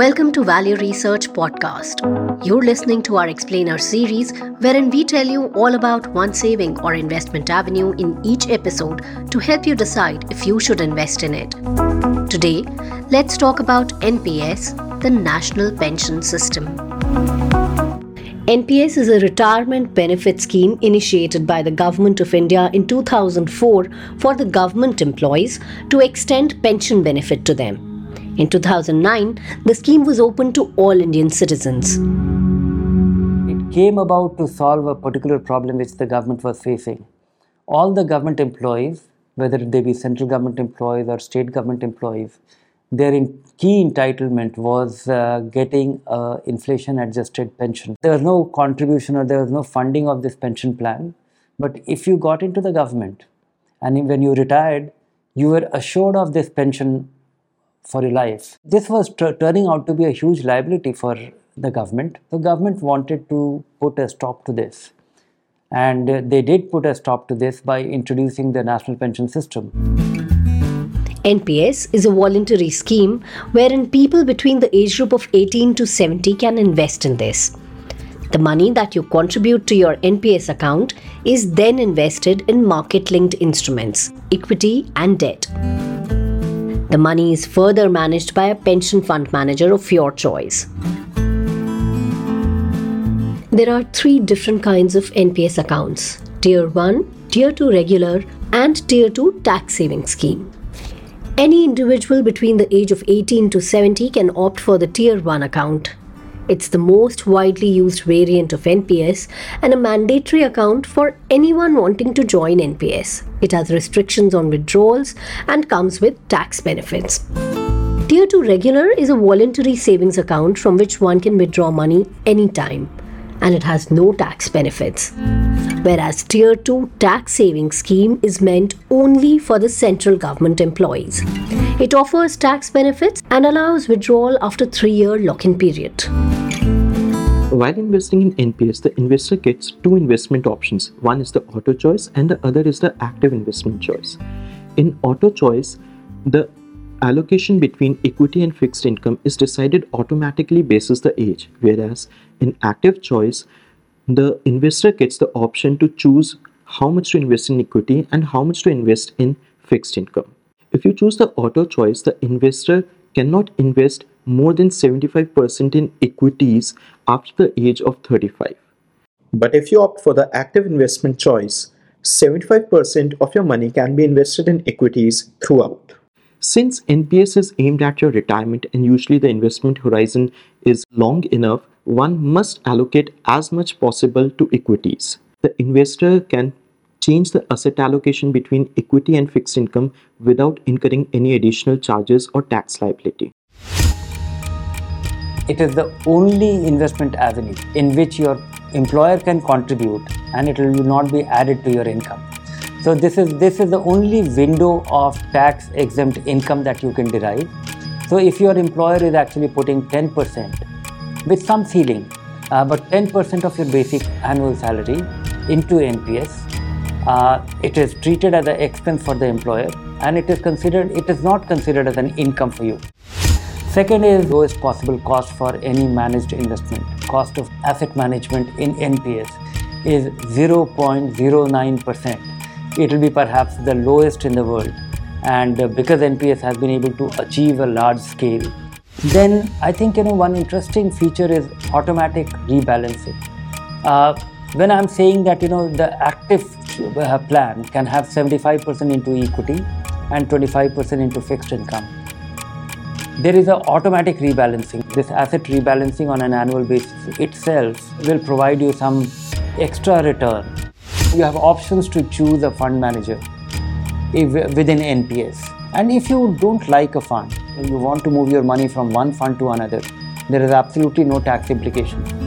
Welcome to Value Research Podcast. You're listening to our Explainer series, wherein we tell you all about one saving or investment avenue in each episode to help you decide if you should invest in it. Today, let's talk about NPS, the National Pension System. NPS is a retirement benefit scheme initiated by the Government of India in 2004 for the government employees to extend pension benefit to them. In 2009, the scheme was open to all Indian citizens. It came about to solve a particular problem which the government was facing. All the government employees, whether they be central government employees or state government employees, their key entitlement was uh, getting uh, inflation adjusted pension. There was no contribution or there was no funding of this pension plan. But if you got into the government and when you retired, you were assured of this pension for your life. This was t- turning out to be a huge liability for the government. The government wanted to put a stop to this. And they did put a stop to this by introducing the national pension system. NPS is a voluntary scheme wherein people between the age group of 18 to 70 can invest in this. The money that you contribute to your NPS account is then invested in market linked instruments, equity, and debt. The money is further managed by a pension fund manager of your choice. There are three different kinds of NPS accounts Tier 1, Tier 2 regular, and Tier 2 tax saving scheme. Any individual between the age of 18 to 70 can opt for the Tier 1 account. It's the most widely used variant of NPS and a mandatory account for anyone wanting to join NPS. It has restrictions on withdrawals and comes with tax benefits. Tier 2 regular is a voluntary savings account from which one can withdraw money anytime and it has no tax benefits. Whereas Tier 2 tax savings scheme is meant only for the central government employees. It offers tax benefits and allows withdrawal after 3 year lock in period. While investing in NPS, the investor gets two investment options. One is the auto choice and the other is the active investment choice. In auto choice, the allocation between equity and fixed income is decided automatically basis the age, whereas in active choice, the investor gets the option to choose how much to invest in equity and how much to invest in fixed income. If you choose the auto choice, the investor cannot invest more than 75% in equities after the age of 35. But if you opt for the active investment choice, 75% of your money can be invested in equities throughout. Since NPS is aimed at your retirement and usually the investment horizon is long enough, one must allocate as much possible to equities. The investor can change the asset allocation between equity and fixed income without incurring any additional charges or tax liability. It is the only investment avenue in which your employer can contribute and it will not be added to your income. So this is this is the only window of tax exempt income that you can derive. So if your employer is actually putting 10% with some ceiling, uh, but 10% of your basic annual salary into NPS, uh, it is treated as an expense for the employer and it is considered it is not considered as an income for you. Second is lowest possible cost for any managed investment. Cost of asset management in NPS is 0.09%. It will be perhaps the lowest in the world. And uh, because NPS has been able to achieve a large scale, then I think you know one interesting feature is automatic rebalancing. Uh, when I'm saying that you know the active uh, plan can have 75% into equity and 25% into fixed income there is an automatic rebalancing. This asset rebalancing on an annual basis itself will provide you some extra return. You have options to choose a fund manager within NPS. And if you don't like a fund, you want to move your money from one fund to another, there is absolutely no tax implication.